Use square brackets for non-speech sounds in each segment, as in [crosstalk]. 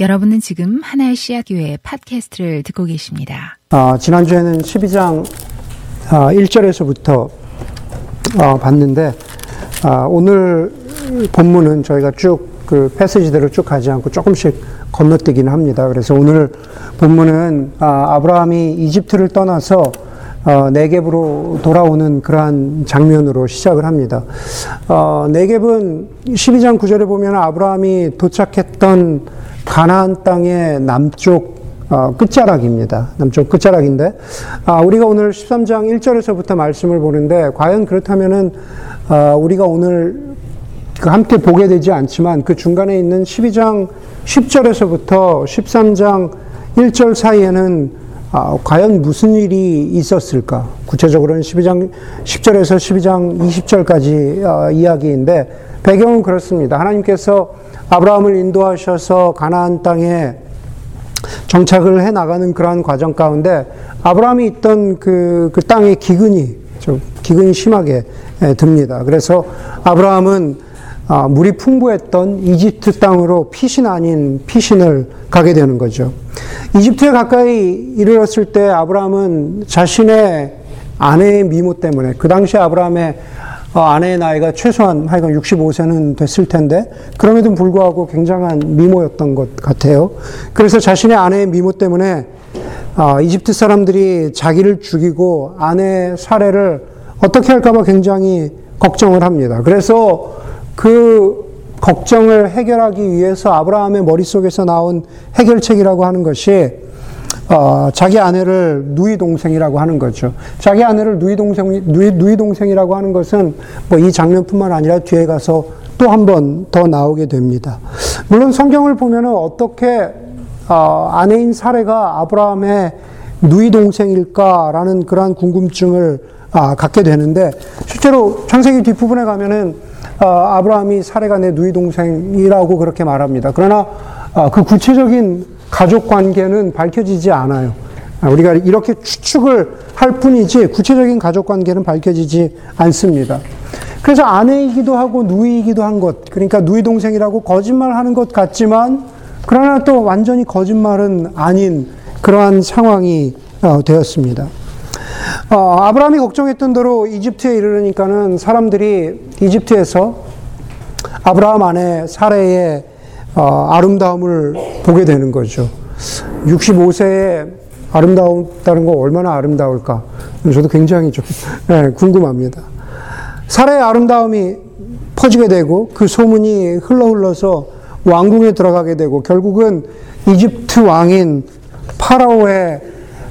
여러분은 지금 하나의 씨앗 교회 팟캐스트를 듣고 계십니다. 어, 지난주에는 12장 어, 1절에서부터 어, 봤는데 아, 오늘 본문은 저희가 쭉 그 패스지대로 쭉 가지 않고 조금씩 건너뛰기는 합니다. 그래서 오늘 본문은 아, 브라함이 이집트를 떠나서 어, 네겝으로 돌아오는 그러한 장면으로 시작을 합니다. 어, 네겝은 12장 9절에 보면 아브라함이 도착했던 가나안 땅의 남쪽 어, 끝자락입니다. 남쪽 끝자락인데, 아, 우리가 오늘 13장 1절에서부터 말씀을 보는데, 과연 그렇다면은, 아, 우리가 오늘 그 함께 보게 되지 않지만, 그 중간에 있는 12장 10절에서부터 13장 1절 사이에는, 아, 과연 무슨 일이 있었을까? 구체적으로는 12장 10절에서 12장 20절까지 어, 이야기인데, 배경은 그렇습니다. 하나님께서 아브라함을 인도하셔서 가나안 땅에 정착을 해 나가는 그러한 과정 가운데 아브라함이 있던 그, 그 땅에 기근이 좀 기근이 심하게 듭니다. 그래서 아브라함은 아, 물이 풍부했던 이집트 땅으로 피신 아닌 피신을 가게 되는 거죠. 이집트에 가까이 이르렀을 때 아브라함은 자신의 아내의 미모 때문에 그 당시 아브라함의 어, 아내의 나이가 최소한 하여간 65세는 됐을 텐데 그럼에도 불구하고 굉장한 미모였던 것 같아요. 그래서 자신의 아내의 미모 때문에 어, 이집트 사람들이 자기를 죽이고 아내 사례를 어떻게 할까봐 굉장히 걱정을 합니다. 그래서 그 걱정을 해결하기 위해서 아브라함의 머릿속에서 나온 해결책이라고 하는 것이 어, 자기 아내를 누이 동생이라고 하는 거죠. 자기 아내를 누이 동생 누이, 누이 동생이라고 하는 것은 뭐 이 장면뿐만 아니라 뒤에 가서 또 한 번 더 나오게 됩니다. 물론 성경을 보면은 어떻게 어, 아내인 사례가 아브라함의 누이 동생일까라는 그러한 궁금증을 아, 갖게 되는데 실제로 창세기 뒷부분에 가면은 어, 아브라함이 사례가 내 누이 동생이라고 그렇게 말합니다. 그러나 어, 그 구체적인 가족 관계는 밝혀지지 않아요. 아, 우리가 이렇게 추측을 할 뿐이지 구체적인 가족 관계는 밝혀지지 않습니다. 그래서 아내이기도 하고 누이이기도 한 것, 그러니까 누이 동생이라고 거짓말하는 것 같지만 그러나 또 완전히 거짓말은 아닌 그러한 상황이 어, 되었습니다. 어, 아브라함이 걱정했던 대로 이집트에 이르르니까는 사람들이 이집트에서 아브라함 아내 사례의 어, 아름다움을 보게 되는 거죠. 65세에 아름다웠다는 거 얼마나 아름다울까? 저도 굉장히 좀 [laughs] 네, 궁금합니다. 사례의 아름다움이 퍼지게 되고 그 소문이 흘러 흘러서 왕궁에 들어가게 되고 결국은 이집트 왕인 파라오의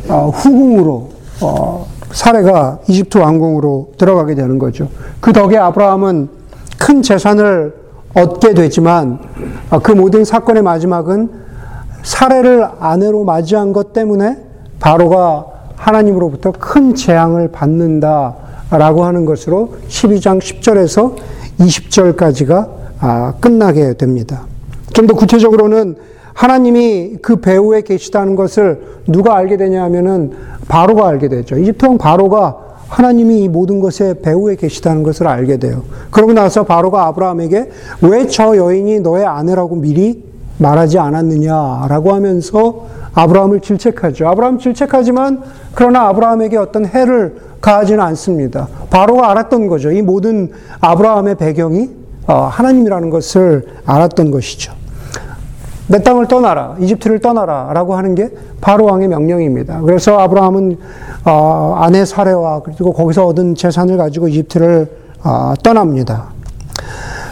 어, 후궁으로 어, 사례가 이집트 왕궁으로 들어가게 되는 거죠. 그 덕에 아브라함은 큰 재산을 얻게 되지만 아, 그 모든 사건의 마지막은 사례를 아내로 맞이한 것 때문에 바로가 하나님으로부터 큰 재앙을 받는다라고 하는 것으로 12장 10절에서 20절까지가 아, 끝나게 됩니다. 좀 더 구체적으로는 하나님이 그 배후에 계시다는 것을 누가 알게 되냐 하면은 바로가 알게 되죠. 이집트 왕 바로가 하나님이 이 모든 것에 배후에 계시다는 것을 알게 돼요. 그러고 나서 바로가 아브라함에게 왜 저 여인이 너의 아내라고 미리 말하지 않았느냐라고 하면서 아브라함을 질책하죠. 아브라함 질책하지만 그러나 아브라함에게 어떤 해를 가하지는 않습니다. 바로가 알았던 거죠. 이 모든 아브라함의 배경이 어, 하나님이라는 것을 알았던 것이죠. 내 땅을 떠나라, 이집트를 떠나라 라고 하는 게 바로 왕의 명령입니다. 그래서 아브라함은 어, 아내 사례와 그리고 거기서 얻은 재산을 가지고 이집트를 어, 떠납니다.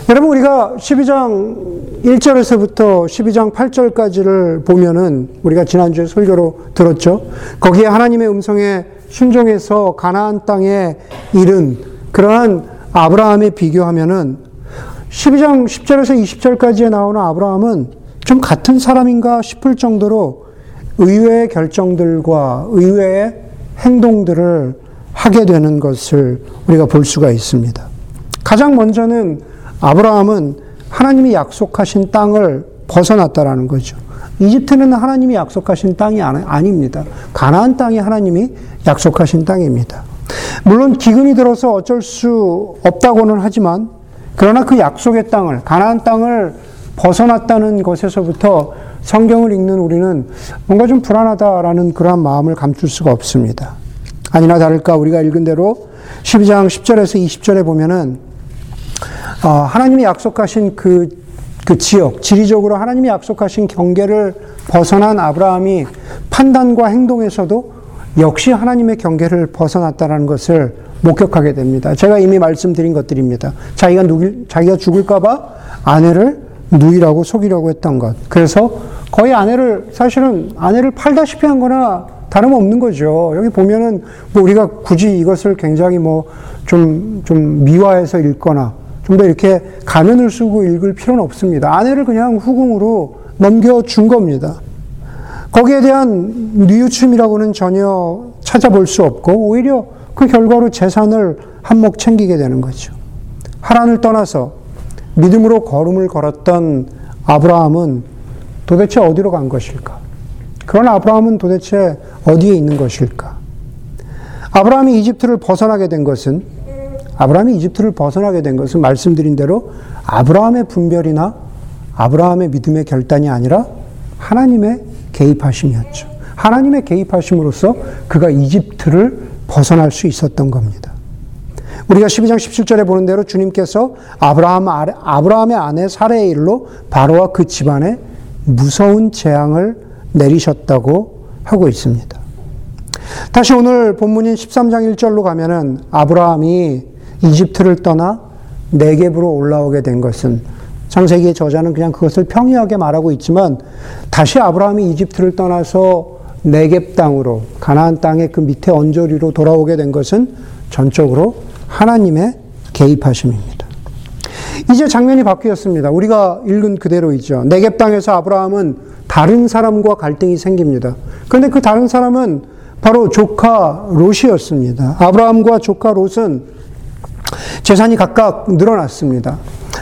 여러분 우리가 12장 1절에서부터 12장 8절까지를 보면은 우리가 지난주에 설교로 들었죠. 거기에 하나님의 음성에 순종해서 가나안 땅에 이른 그러한 아브라함에 비교하면은 12장 10절에서 20절까지에 나오는 아브라함은 좀 같은 사람인가 싶을 정도로 의외의 결정들과 의외의 행동들을 하게 되는 것을 우리가 볼 수가 있습니다. 가장 먼저는 아브라함은 하나님이 약속하신 땅을 벗어났다라는 거죠. 이집트는 하나님이 약속하신 땅이 아닙니다. 가나안 땅이 하나님이 약속하신 땅입니다. 물론 기근이 들어서 어쩔 수 없다고는 하지만 그러나 그 약속의 땅을 가나안 땅을 벗어났다는 것에서부터 성경을 읽는 우리는 뭔가 좀 불안하다라는 그러한 마음을 감출 수가 없습니다. 아니나 다를까 우리가 읽은 대로 12장 10절에서 20절에 보면은 어, 하나님이 약속하신 그, 그 지역, 지리적으로 하나님이 약속하신 경계를 벗어난 아브라함이 판단과 행동에서도 역시 하나님의 경계를 벗어났다는 것을 목격하게 됩니다. 제가 이미 말씀드린 것들입니다. 자기가 누길, 자기가 죽을까봐 아내를 누이라고 속이려고 했던 것. 그래서 거의 아내를, 사실은 아내를 팔다시피 한 거나 다름없는 거죠. 여기 보면은 뭐 우리가 굳이 이것을 굉장히 뭐 좀, 좀 미화해서 읽거나 좀 더 이렇게 가면을 쓰고 읽을 필요는 없습니다. 아내를 그냥 후궁으로 넘겨준 겁니다. 거기에 대한 뉘우침이라고는 전혀 찾아볼 수 없고 오히려 그 결과로 재산을 한몫 챙기게 되는 거죠. 하란을 떠나서 믿음으로 걸음을 걸었던 아브라함은 도대체 어디로 간 것일까? 그런 아브라함은 도대체 어디에 있는 것일까? 아브라함이 이집트를 벗어나게 된 것은 아브라함이 이집트를 벗어나게 된 것은 말씀드린 대로 아브라함의 분별이나 아브라함의 믿음의 결단이 아니라 하나님의 개입하심이었죠. 하나님의 개입하심으로써 그가 이집트를 벗어날 수 있었던 겁니다. 우리가 12장 17절에 보는 대로 주님께서 아브라함, 아브라함의 아내 사례의 일로 바로와 그 집안에 무서운 재앙을 내리셨다고 하고 있습니다. 다시 오늘 본문인 13장 1절로 가면은 아브라함이 이집트를 떠나 네겝으로 올라오게 된 것은 창세기의 저자는 그냥 그것을 평이하게 말하고 있지만 다시 아브라함이 이집트를 떠나서 네겝 땅으로 가나안 땅의 그 밑에 언저리로 돌아오게 된 것은 전적으로 하나님의 개입하심입니다. 이제 장면이 바뀌었습니다. 우리가 읽은 그대로이죠. 네겝 땅에서 아브라함은 다른 사람과 갈등이 생깁니다. 그런데 그 다른 사람은 바로 조카 롯이었습니다. 아브라함과 조카 롯은 재산이 각각 늘어났습니다.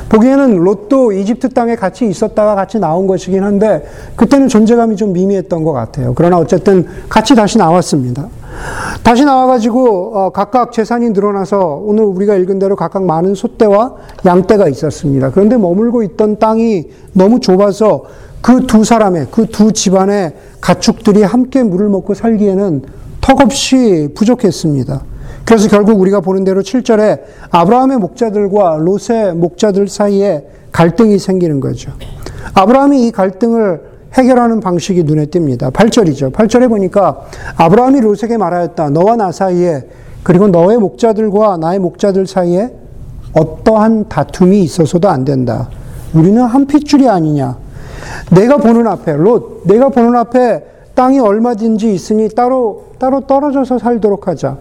보기에는 롯도 이집트 땅에 같이 있었다가 같이 나온 것이긴 한데 그때는 존재감이 좀 미미했던 것 같아요. 그러나 어쨌든 같이 다시 나왔습니다. 다시 나와가지고 어, 각각 재산이 늘어나서 오늘 우리가 읽은 대로 각각 많은 소떼와 양떼가 있었습니다. 그런데 머물고 있던 땅이 너무 좁아서 그 두 사람의 그 두 집안의 가축들이 함께 물을 먹고 살기에는 턱없이 부족했습니다. 그래서 결국 우리가 보는 대로 7절에 아브라함의 목자들과 롯의 목자들 사이에 갈등이 생기는 거죠. 아브라함이 이 갈등을 해결하는 방식이 눈에 띕니다. 8절이죠. 8절에 보니까 아브라함이 롯에게 말하였다. 너와 나 사이에 그리고 너의 목자들과 나의 목자들 사이에 어떠한 다툼이 있어서도 안 된다. 우리는 한 핏줄이 아니냐. 내가 보는 앞에 롯, 내가 보는 앞에 땅이 얼마든지 있으니 따로 따로 떨어져서 살도록 하자.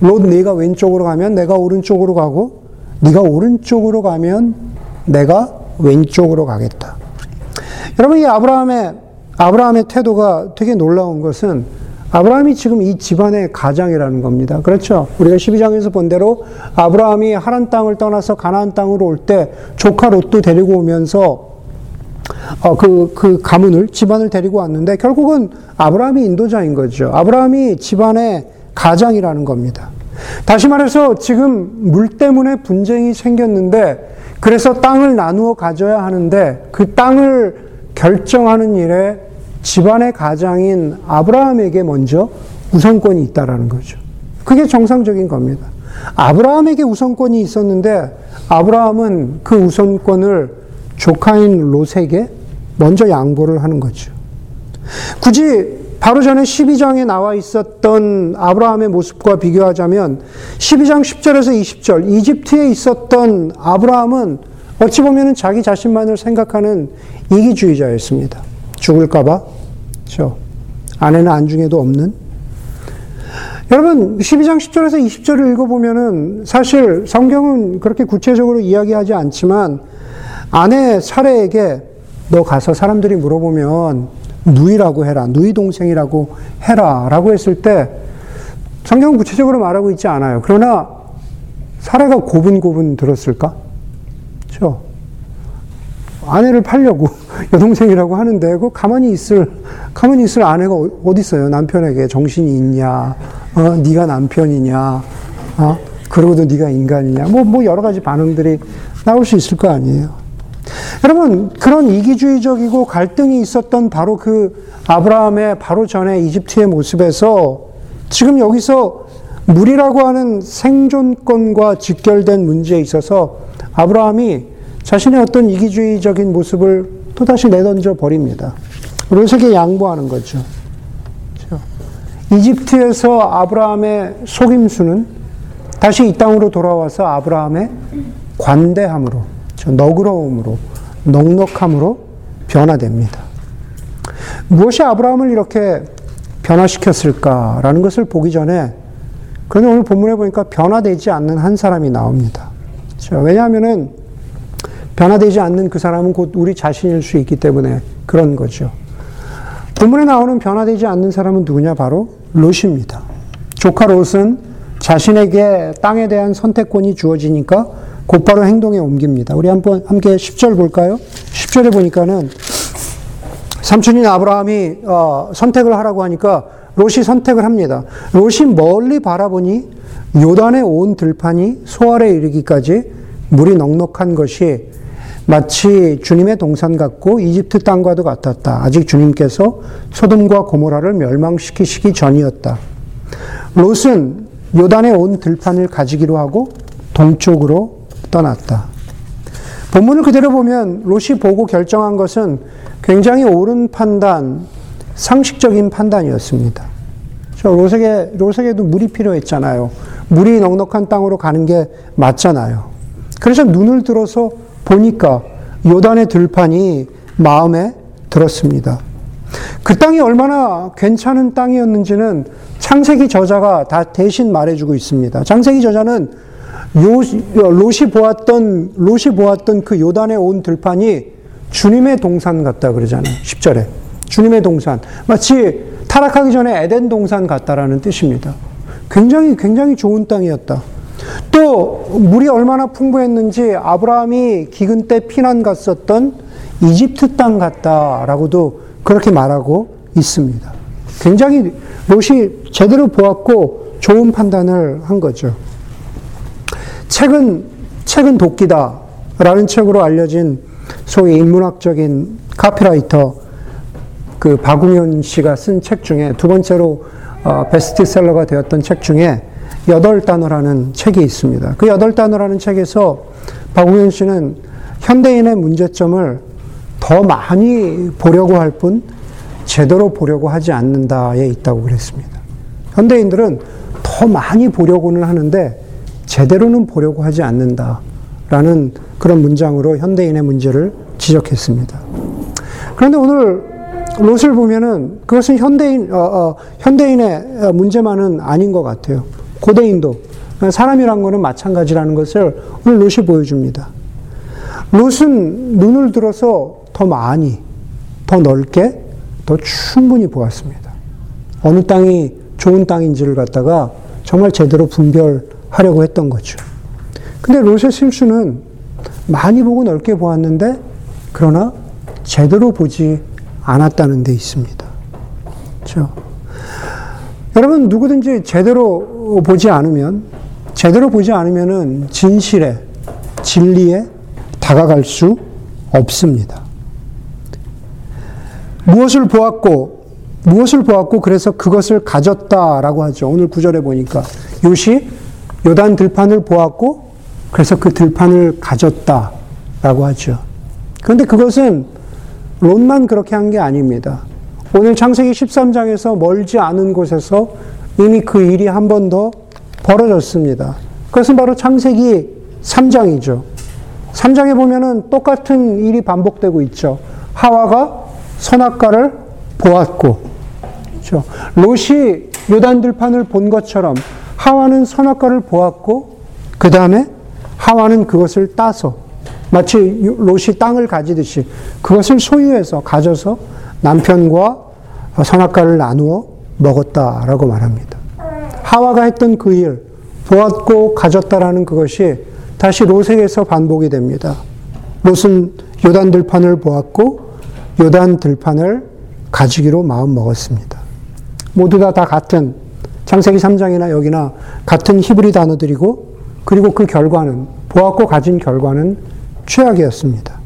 롯 네가 왼쪽으로 가면 내가 오른쪽으로 가고 네가 오른쪽으로 가면 내가 왼쪽으로 가겠다. 여러분 이 아브라함의 아브라함의 태도가 되게 놀라운 것은 아브라함이 지금 이 집안의 가장이라는 겁니다. 그렇죠? 우리가 12장에서 본 대로 아브라함이 하란 땅을 떠나서 가나안 땅으로 올 때 조카 롯도 데리고 오면서 어, 그, 그 가문을, 집안을 데리고 왔는데 결국은 아브라함이 인도자인 거죠. 아브라함이 집안의 가장이라는 겁니다. 다시 말해서 지금 물 때문에 분쟁이 생겼는데 그래서 땅을 나누어 가져야 하는데 그 땅을 결정하는 일에 집안의 가장인 아브라함에게 먼저 우선권이 있다라는 거죠. 그게 정상적인 겁니다. 아브라함에게 우선권이 있었는데 아브라함은 그 우선권을 조카인 롯에게 먼저 양보를 하는 거죠. 굳이 바로 전에 12장에 나와 있었던 아브라함의 모습과 비교하자면 12장 10절에서 20절 이집트에 있었던 아브라함은 어찌 보면 자기 자신만을 생각하는 이기주의자였습니다. 죽을까봐, 그렇죠? 아내는 안중에도 없는. 여러분 12장 10절에서 20절을 읽어보면은 사실 성경은 그렇게 구체적으로 이야기하지 않지만 아내 사례에게 너 가서 사람들이 물어보면 누이라고 해라, 누이 동생이라고 해라, 라고 했을 때 성경은 구체적으로 말하고 있지 않아요. 그러나 사례가 고분고분 들었을까? 그죠? 아내를 팔려고 [laughs] 여동생이라고 하는데 그 가만히 있을 가만히 있을 아내가 어디 있어요? 남편에게 정신이 있냐? 어, 네가 남편이냐? 어? 그러고도 네가 인간이냐? 뭐, 뭐 여러 가지 반응들이 나올 수 있을 거 아니에요. 여러분, 그런 이기주의적이고 갈등이 있었던 바로 그 아브라함의 바로 전에 이집트의 모습에서 지금 여기서 물이라고 하는 생존권과 직결된 문제에 있어서 아브라함이 자신의 어떤 이기주의적인 모습을 또다시 내던져 버립니다. 롯에게 양보하는 거죠. 그렇죠? 이집트에서 아브라함의 속임수는 다시 이 땅으로 돌아와서 아브라함의 관대함으로? 너그러움으로, 넉넉함으로 변화됩니다. 무엇이 아브라함을 이렇게 변화시켰을까라는 것을 보기 전에 그런데 오늘 본문에 보니까 변화되지 않는 한 사람이 나옵니다. 그렇죠? 왜냐하면은 변화되지 않는 그 사람은 곧 우리 자신일 수 있기 때문에 그런 거죠. 본문에 나오는 변화되지 않는 사람은 누구냐? 바로 롯입니다. 조카 롯은 자신에게 땅에 대한 선택권이 주어지니까 곧바로 행동에 옮깁니다. 우리 한번 함께 10절 볼까요? 10절에 보니까는 삼촌인 아브라함이 어, 선택을 하라고 하니까 롯이 선택을 합니다. 롯이 멀리 바라보니 요단의 온 들판이 소알에 이르기까지 물이 넉넉한 것이 마치 주님의 동산 같고 이집트 땅과도 같았다. 아직 주님께서 소돔과 고모라를 멸망시키시기 전이었다. 롯은 요단의 온 들판을 가지기로 하고 동쪽으로 떠났다. 본문을 그대로 보면 롯이 보고 결정한 것은 굉장히 옳은 판단, 상식적인 판단이었습니다. 롯에게, 롯에게도 물이 필요했잖아요. 물이 넉넉한 땅으로 가는 게 맞잖아요. 그래서 눈을 들어서 보니까 요단의 들판이 마음에 들었습니다. 그 땅이 얼마나 괜찮은 땅이었는지는 창세기 저자가 다 대신 말해주고 있습니다. 창세기 저자는 요, 롯이 보았던, 롯이 보았던 그 요단에 온 들판이 주님의 동산 같다 그러잖아요. 10절에. 주님의 동산. 마치 타락하기 전에 에덴 동산 같다라는 뜻입니다. 굉장히, 굉장히 좋은 땅이었다. 또 물이 얼마나 풍부했는지 아브라함이 기근 때 피난 갔었던 이집트 땅 같다라고도 그렇게 말하고 있습니다. 굉장히 롯이 제대로 보았고 좋은 판단을 한 거죠. 책은 책은 도끼다라는 책으로 알려진 소위 인문학적인 카피라이터 그 박웅현 씨가 쓴 책 중에 두 번째로 어, 베스트셀러가 되었던 책 중에 여덟 단어라는 책이 있습니다. 그 여덟 단어라는 책에서 박우현 씨는 현대인의 문제점을 더 많이 보려고 할 뿐 제대로 보려고 하지 않는다에 있다고 그랬습니다. 현대인들은 더 많이 보려고는 하는데 제대로는 보려고 하지 않는다라는 그런 문장으로 현대인의 문제를 지적했습니다. 그런데 오늘 롯을 보면은 그것은 현대인 어, 어, 현대인의 문제만은 아닌 것 같아요. 고대인도 사람이란 것은 마찬가지라는 것을 오늘 롯이 보여줍니다. 롯은 눈을 들어서 더 많이, 더 넓게, 더 충분히 보았습니다. 어느 땅이 좋은 땅인지를 갖다가 정말 제대로 분별하려고 했던 거죠. 근데 롯의 실수는 많이 보고 넓게 보았는데, 그러나 제대로 보지 않았다는 데 있습니다. 그렇죠? 여러분 누구든지 제대로 보지 않으면 제대로 보지 않으면은 진실에 진리에 다가갈 수 없습니다. 무엇을 보았고 무엇을 보았고 그래서 그것을 가졌다라고 하죠. 오늘 구절에 보니까 요시 요단 들판을 보았고 그래서 그 들판을 가졌다라고 하죠. 그런데 그것은 롯만 그렇게 한 게 아닙니다. 오늘 창세기 13장에서 멀지 않은 곳에서 이미 그 일이 한 번 더 벌어졌습니다. 그것은 바로 창세기 3장이죠. 3장에 보면은 똑같은 일이 반복되고 있죠. 하와가 선악과를 보았고, 그렇죠. 롯이 요단 들판을 본 것처럼 하와는 선악과를 보았고, 그 다음에 하와는 그것을 따서 마치 롯이 땅을 가지듯이 그것을 소유해서 가져서 남편과 선악과를 나누어 먹었다라고 말합니다. 하와가 했던 그 일, 보았고 가졌다라는 그것이 다시 롯에게서 반복이 됩니다. 롯은 요단 들판을 보았고 요단 들판을 가지기로 마음 먹었습니다. 모두 다, 다 같은 창세기 3장이나 여기나 같은 히브리 단어들이고 그리고 그 결과는 보았고 가진 결과는 최악이었습니다.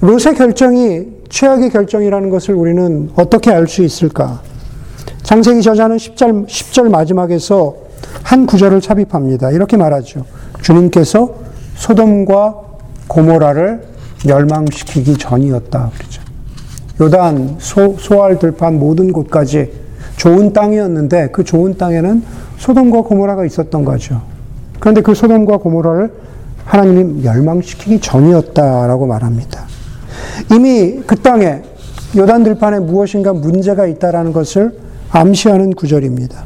롯의 결정이 최악의 결정이라는 것을 우리는 어떻게 알 수 있을까? 장세기 저자는 10절, 10절 마지막에서 한 구절을 삽입합니다. 이렇게 말하죠. 주님께서 소돔과 고모라를 멸망시키기 전이었다. 그러죠. 요단, 소, 소알 들판 모든 곳까지 좋은 땅이었는데 그 좋은 땅에는 소돔과 고모라가 있었던 거죠. 그런데 그 소돔과 고모라를 하나님이 멸망시키기 전이었다라고 말합니다. 이미 그 땅에 요단 들판에 무엇인가 문제가 있다라는 것을 암시하는 구절입니다.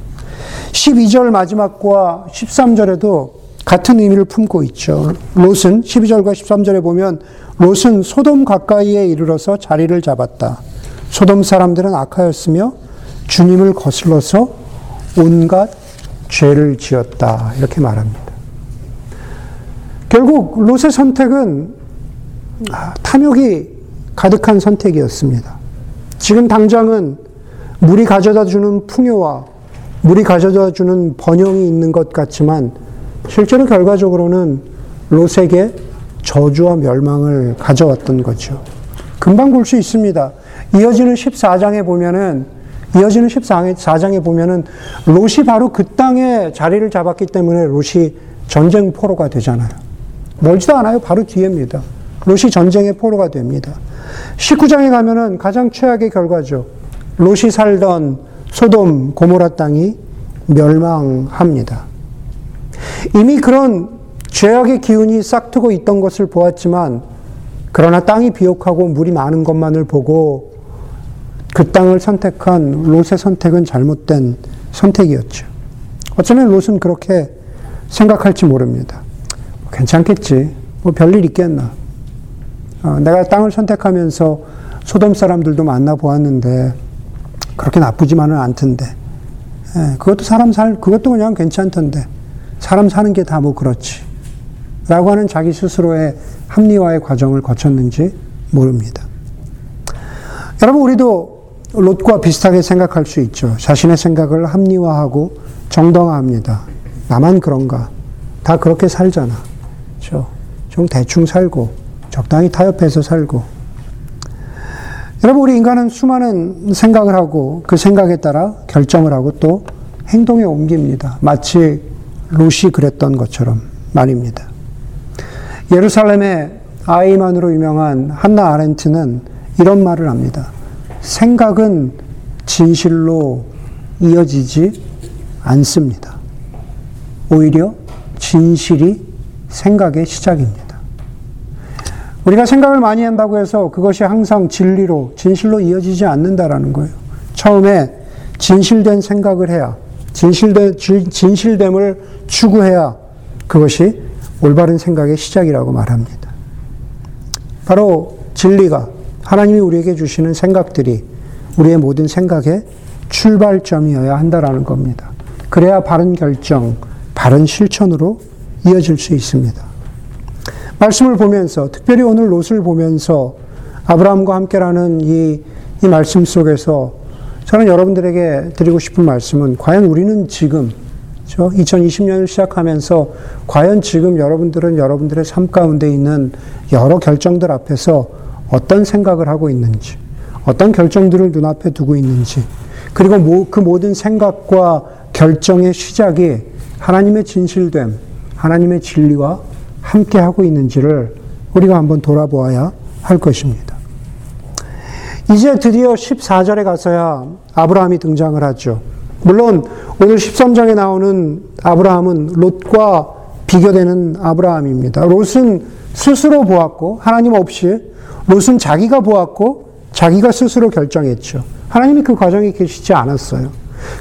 12절 마지막과 13절에도 같은 의미를 품고 있죠. 롯은 12절과 13절에 보면 롯은 소돔 가까이에 이르러서 자리를 잡았다. 소돔 사람들은 악하였으며 주님을 거슬러서 온갖 죄를 지었다. 이렇게 말합니다. 결국 롯의 선택은 탐욕이 가득한 선택이었습니다. 지금 당장은 물이 가져다 주는 풍요와 물이 가져다 주는 번영이 있는 것 같지만 실제로 결과적으로는 롯에게 저주와 멸망을 가져왔던 거죠. 금방 볼 수 있습니다. 이어지는 14장에 보면은 이어지는 14장에 보면은 롯이 바로 그 땅에 자리를 잡았기 때문에 롯이 전쟁 포로가 되잖아요. 멀지도 않아요. 바로 뒤에입니다. 롯이 전쟁의 포로가 됩니다. 19장에 가면은 가장 최악의 결과죠. 롯이 살던 소돔 고모라 땅이 멸망합니다. 이미 그런 죄악의 기운이 싹트고 있던 것을 보았지만 그러나 땅이 비옥하고 물이 많은 것만을 보고 그 땅을 선택한 롯의 선택은 잘못된 선택이었죠. 어쩌면 롯은 그렇게 생각할지 모릅니다. 괜찮겠지. 뭐 별일 있겠나. 어, 내가 땅을 선택하면서 소돔 사람들도 만나 보았는데 그렇게 나쁘지만은 않던데. 예, 그것도 사람 살, 그것도 그냥 괜찮던데. 사람 사는 게 다 뭐 그렇지. 라고 하는 자기 스스로의 합리화의 과정을 거쳤는지 모릅니다. 여러분, 우리도 롯과 비슷하게 생각할 수 있죠. 자신의 생각을 합리화하고 정당화합니다. 나만 그런가? 다 그렇게 살잖아. 그렇죠? 좀 대충 살고, 적당히 타협해서 살고. 여러분, 우리 인간은 수많은 생각을 하고 그 생각에 따라 결정을 하고 또 행동에 옮깁니다. 마치 롯이 그랬던 것처럼 말입니다. 예루살렘의 아이만으로 유명한 한나 아렌트는 이런 말을 합니다. 생각은 진실로 이어지지 않습니다. 오히려 진실이 생각의 시작입니다. 우리가 생각을 많이 한다고 해서 그것이 항상 진리로, 진실로 이어지지 않는다라는 거예요. 처음에 진실된 생각을 해야, 진실된, 진실됨을 추구해야 그것이 올바른 생각의 시작이라고 말합니다. 바로 진리가 하나님이 우리에게 주시는 생각들이 우리의 모든 생각의 출발점이어야 한다라는 겁니다. 그래야 바른 결정, 바른 실천으로 이어질 수 있습니다. 말씀을 보면서, 특별히 오늘 롯을 보면서 아브라함과 함께라는 이, 이 말씀 속에서 저는 여러분들에게 드리고 싶은 말씀은 과연 우리는 지금 2020년을 시작하면서 과연 지금 여러분들은 여러분들의 삶 가운데 있는 여러 결정들 앞에서 어떤 생각을 하고 있는지, 어떤 결정들을 눈앞에 두고 있는지, 그리고 그 모든 생각과 결정의 시작이 하나님의 진실됨, 하나님의 진리와 함께 하고 있는지를 우리가 한번 돌아보아야 할 것입니다. 이제 드디어 14절에 가서야 아브라함이 등장을 하죠. 물론 오늘 13장에 나오는 아브라함은 롯과 비교되는 아브라함입니다. 롯은 스스로 보았고 하나님 없이 롯은 자기가 보았고 자기가 스스로 결정했죠. 하나님이 그 과정에 계시지 않았어요.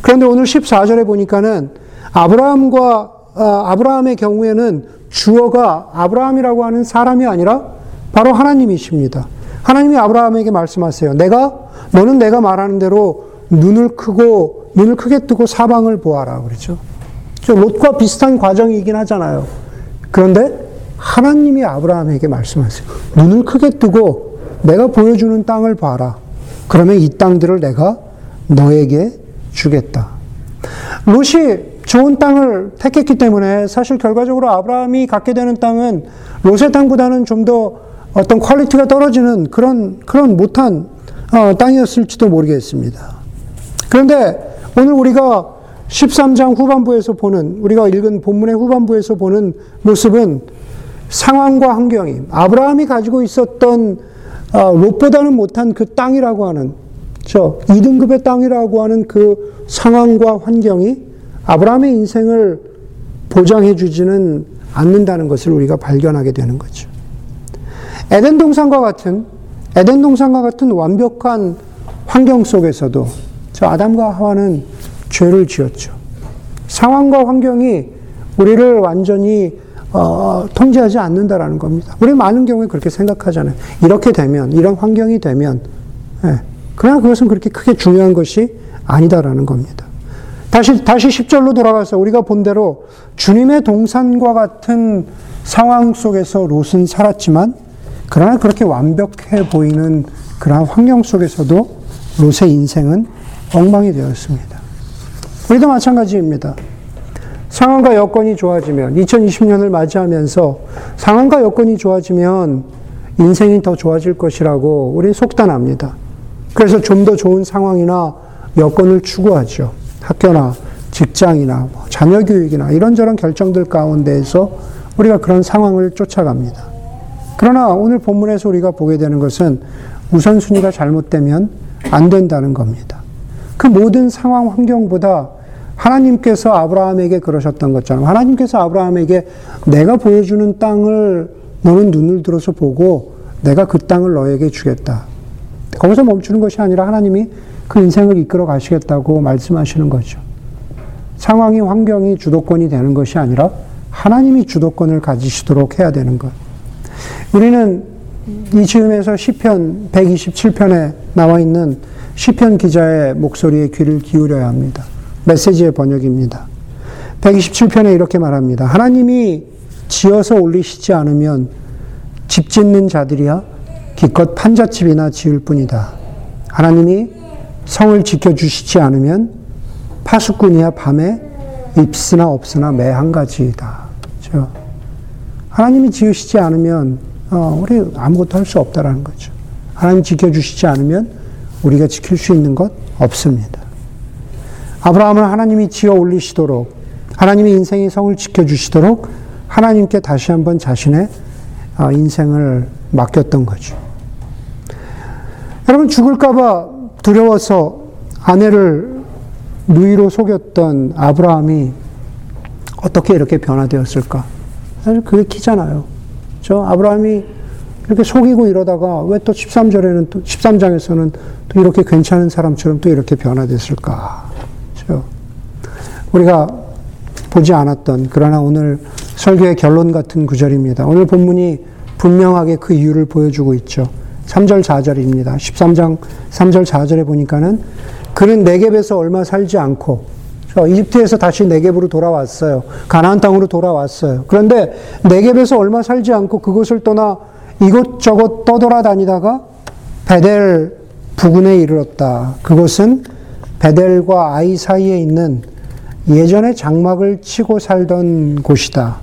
그런데 오늘 14절에 보니까는 아브라함과 아, 아브라함의 경우에는 주어가 아브라함이라고 하는 사람이 아니라 바로 하나님이십니다. 하나님이 아브라함에게 말씀하세요. 내가 너는 내가 말하는 대로 눈을 크고 눈을 크게 뜨고 사방을 보아라 그렇죠. 롯과 비슷한 과정이긴 하잖아요. 그런데 하나님이 아브라함에게 말씀하세요. 눈을 크게 뜨고 내가 보여주는 땅을 봐라. 그러면 이 땅들을 내가 너에게 주겠다. 롯이 좋은 땅을 택했기 때문에 사실 결과적으로 아브라함이 갖게 되는 땅은 롯의 땅보다는 좀 더 어떤 quality가 떨어지는 그런, 그런 못한 어, 땅이었을지도 모르겠습니다. 그런데 오늘 우리가 13장 후반부에서 보는, 우리가 읽은 본문의 후반부에서 보는 모습은 상황과 환경이, 아브라함이 가지고 있었던 어, 롯보다는 못한 그 땅이라고 하는, 저 2등급의 땅이라고 하는 그 상황과 환경이 아브라함의 인생을 보장해 주지는 않는다는 것을 우리가 발견하게 되는 거죠. 에덴 동산과 같은 에덴 동산과 같은 완벽한 환경 속에서도 저 아담과 하와는 죄를 지었죠. 상황과 환경이 우리를 완전히 어, 통제하지 않는다라는 겁니다. 우리 많은 경우에 그렇게 생각하잖아요. 이렇게 되면, 이런 환경이 되면, 예, 그러나 그것은 그렇게 크게 중요한 것이 아니다라는 겁니다. 다시, 다시 10절로 돌아가서 우리가 본 대로 주님의 동산과 같은 상황 속에서 롯은 살았지만, 그러나 그렇게 완벽해 보이는 그러한 환경 속에서도 롯의 인생은 엉망이 되었습니다. 우리도 마찬가지입니다. 상황과 여건이 좋아지면, 2020년을 맞이하면서 상황과 여건이 좋아지면 인생이 더 좋아질 것이라고 우리는 속단합니다. 그래서 좀 더 좋은 상황이나 여건을 추구하죠. 학교나 직장이나 뭐 자녀 교육이나 이런저런 결정들 가운데에서 우리가 그런 상황을 쫓아갑니다. 그러나 오늘 본문에서 우리가 보게 되는 것은 우선순위가 잘못되면 안 된다는 겁니다. 그 모든 상황 환경보다 하나님께서 아브라함에게 그러셨던 것처럼 하나님께서 아브라함에게 내가 보여주는 땅을 너는 눈을 들어서 보고 내가 그 땅을 너에게 주겠다. 거기서 멈추는 것이 아니라 하나님이 그 인생을 이끌어 가시겠다고 말씀하시는 거죠. 상황이 환경이 주도권이 되는 것이 아니라 하나님이 주도권을 가지시도록 해야 되는 것. 우리는 이 즈음에서 시편 127편에 나와 있는 시편 기자의 목소리에 귀를 기울여야 합니다. 메시지의 번역입니다. 127편에 이렇게 말합니다. 하나님이 지어서 올리시지 않으면 집 짓는 자들이야 기껏 판잣집이나 지을 뿐이다. 하나님이 성을 지켜주시지 않으면 파수꾼이야 밤에 입스나 없으나 매 한 가지이다. 그렇죠? 하나님이 지으시지 않으면 어, 우리 아무것도 할 수 없다라는 거죠. 하나님 지켜주시지 않으면 우리가 지킬 수 있는 것 없습니다. 아브라함을 하나님이 지어 올리시도록 하나님의 인생의 성을 지켜주시도록 하나님께 다시 한번 자신의 어, 인생을 맡겼던 거죠. 여러분 죽을까봐 두려워서 아내를 누이로 속였던 아브라함이 어떻게 이렇게 변화되었을까? 사실 그게 키잖아요. 저 아브라함이 이렇게 속이고 이러다가 왜 또 13절에는 또 13장에서는 또 이렇게 괜찮은 사람처럼 또 이렇게 변화됐을까? 그 우리가 보지 않았던 그러나 오늘 설교의 결론 같은 구절입니다. 오늘 본문이 분명하게 그 이유를 보여주고 있죠. 3절 4절입니다. 13장 3절 4절에 보니까는 그는 내geb에서 얼마 살지 않고 이집트에서 다시 내geb으로 돌아왔어요. 가나안 땅으로 돌아왔어요. 그런데 내geb에서 얼마 살지 않고 그곳을 떠나 이곳저곳 떠돌아다니다가 베델 부근에 이르렀다. 그곳은 베델과 아이 사이에 있는 예전에 장막을 치고 살던 곳이다.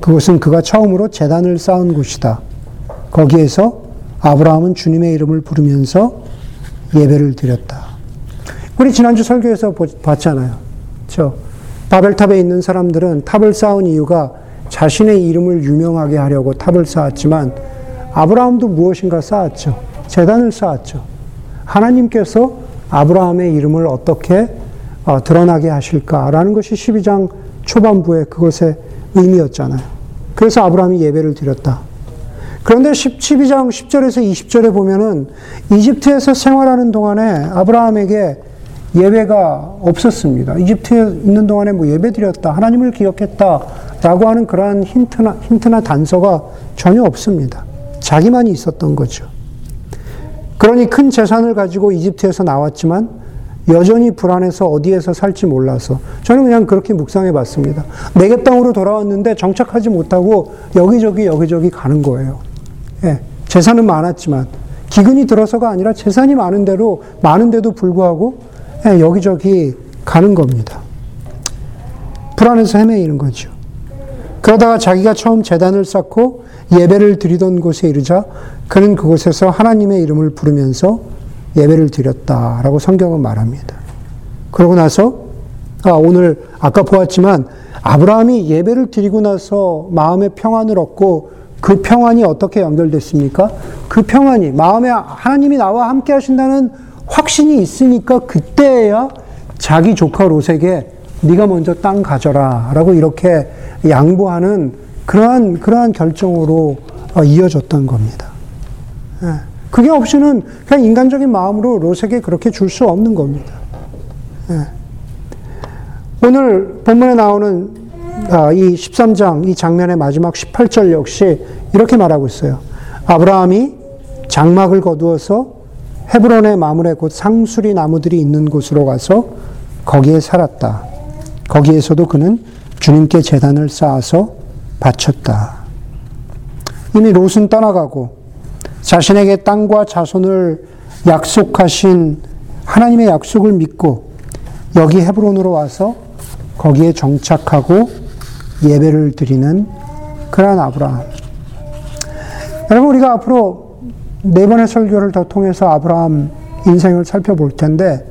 그곳은 그가 처음으로 재단을 쌓은 곳이다. 거기에서 아브라함은 주님의 이름을 부르면서 예배를 드렸다. 우리 지난주 설교에서 봤잖아요. 저 바벨탑에 있는 사람들은 탑을 쌓은 이유가 자신의 이름을 유명하게 하려고 탑을 쌓았지만 아브라함도 무엇인가 쌓았죠. 재단을 쌓았죠. 하나님께서 아브라함의 이름을 어떻게 어, 드러나게 하실까라는 것이 12장 초반부에 그것의 의미였잖아요. 그래서 아브라함이 예배를 드렸다. 그런데 12장 10절에서 20절에 보면은 이집트에서 생활하는 동안에 아브라함에게 예배가 없었습니다. 이집트에 있는 동안에 뭐 예배 드렸다, 하나님을 기억했다, 라고 하는 그러한 힌트나, 힌트나 단서가 전혀 없습니다. 자기만이 있었던 거죠. 그러니 큰 재산을 가지고 이집트에서 나왔지만 여전히 불안해서 어디에서 살지 몰라서 저는 그냥 그렇게 묵상해 봤습니다. 내게 땅으로 돌아왔는데 정착하지 못하고 여기저기 여기저기 가는 거예요. 예, 재산은 많았지만 기근이 들어서가 아니라 재산이 많은 대로 많은데도 불구하고 예, 여기저기 가는 겁니다. 불안해서 헤매이는 거죠. 그러다가 자기가 처음 재단을 쌓고 예배를 드리던 곳에 이르자 그는 그곳에서 하나님의 이름을 부르면서 예배를 드렸다라고 성경은 말합니다. 그러고 나서 아, 오늘 아까 보았지만 아브라함이 예배를 드리고 나서 마음의 평안을 얻고 그 평안이 어떻게 연결됐습니까? 그 평안이 마음에 하나님이 나와 함께 하신다는 확신이 있으니까 그때야 자기 조카 롯에게 네가 먼저 땅 가져라라고 이렇게 양보하는 그러한 그러한 결정으로 어, 이어졌던 겁니다. 예. 그게 없이는 그냥 인간적인 마음으로 롯에게 그렇게 줄 수 없는 겁니다. 예. 오늘 본문에 나오는 아, 이 13장 이 장면의 마지막 18절 역시 이렇게 말하고 있어요. 아브라함이 장막을 거두어서 헤브론의 마물에 곧 상수리 나무들이 있는 곳으로 가서 거기에 살았다. 거기에서도 그는 주님께 재단을 쌓아서 바쳤다. 이미 롯은 떠나가고 자신에게 땅과 자손을 약속하신 하나님의 약속을 믿고 여기 헤브론으로 와서 거기에 정착하고 예배를 드리는 그러한 아브라함. 여러분, 우리가 앞으로 네 번의 설교를 더 통해서 아브라함 인생을 살펴볼 텐데,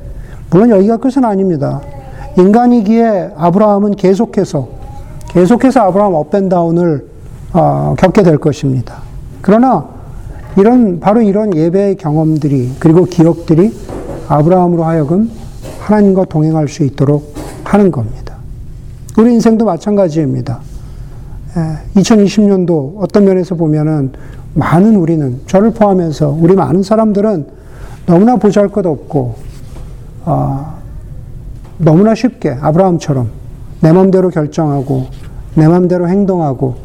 물론 여기가 끝은 아닙니다. 인간이기에 아브라함은 계속해서, 계속해서 아브라함 업앤다운을 어, 겪게 될 것입니다. 그러나 이런, 바로 이런 예배의 경험들이, 그리고 기억들이 아브라함으로 하여금 하나님과 동행할 수 있도록 하는 겁니다. 우리 인생도 마찬가지입니다. 2020년도 어떤 면에서 보면은 많은 우리는 저를 포함해서 우리 많은 사람들은 너무나 보잘 것 없고 어, 너무나 쉽게 아브라함처럼 내 마음대로 결정하고 내 마음대로 행동하고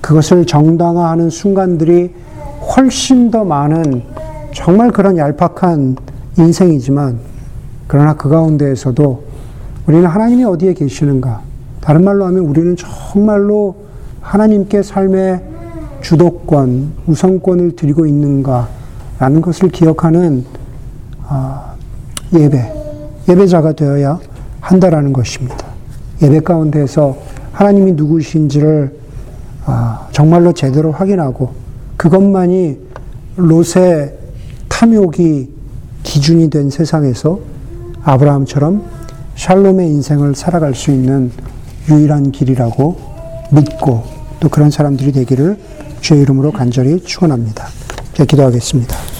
그것을 정당화하는 순간들이 훨씬 더 많은 정말 그런 얄팍한 인생이지만 그러나 그 가운데에서도 우리는 하나님이 어디에 계시는가 다른 말로 하면 우리는 정말로 하나님께 삶의 주도권, 우선권을 드리고 있는가라는 것을 기억하는 아, 예배, 예배자가 되어야 한다라는 것입니다. 예배 가운데서 하나님이 누구신지를 아, 정말로 제대로 확인하고 그것만이 롯의 탐욕이 기준이 된 세상에서 아브라함처럼 샬롬의 인생을 살아갈 수 있는 유일한 길이라고 믿고 또 그런 사람들이 되기를 주의 이름으로 간절히 축원합니다. 기도하겠습니다.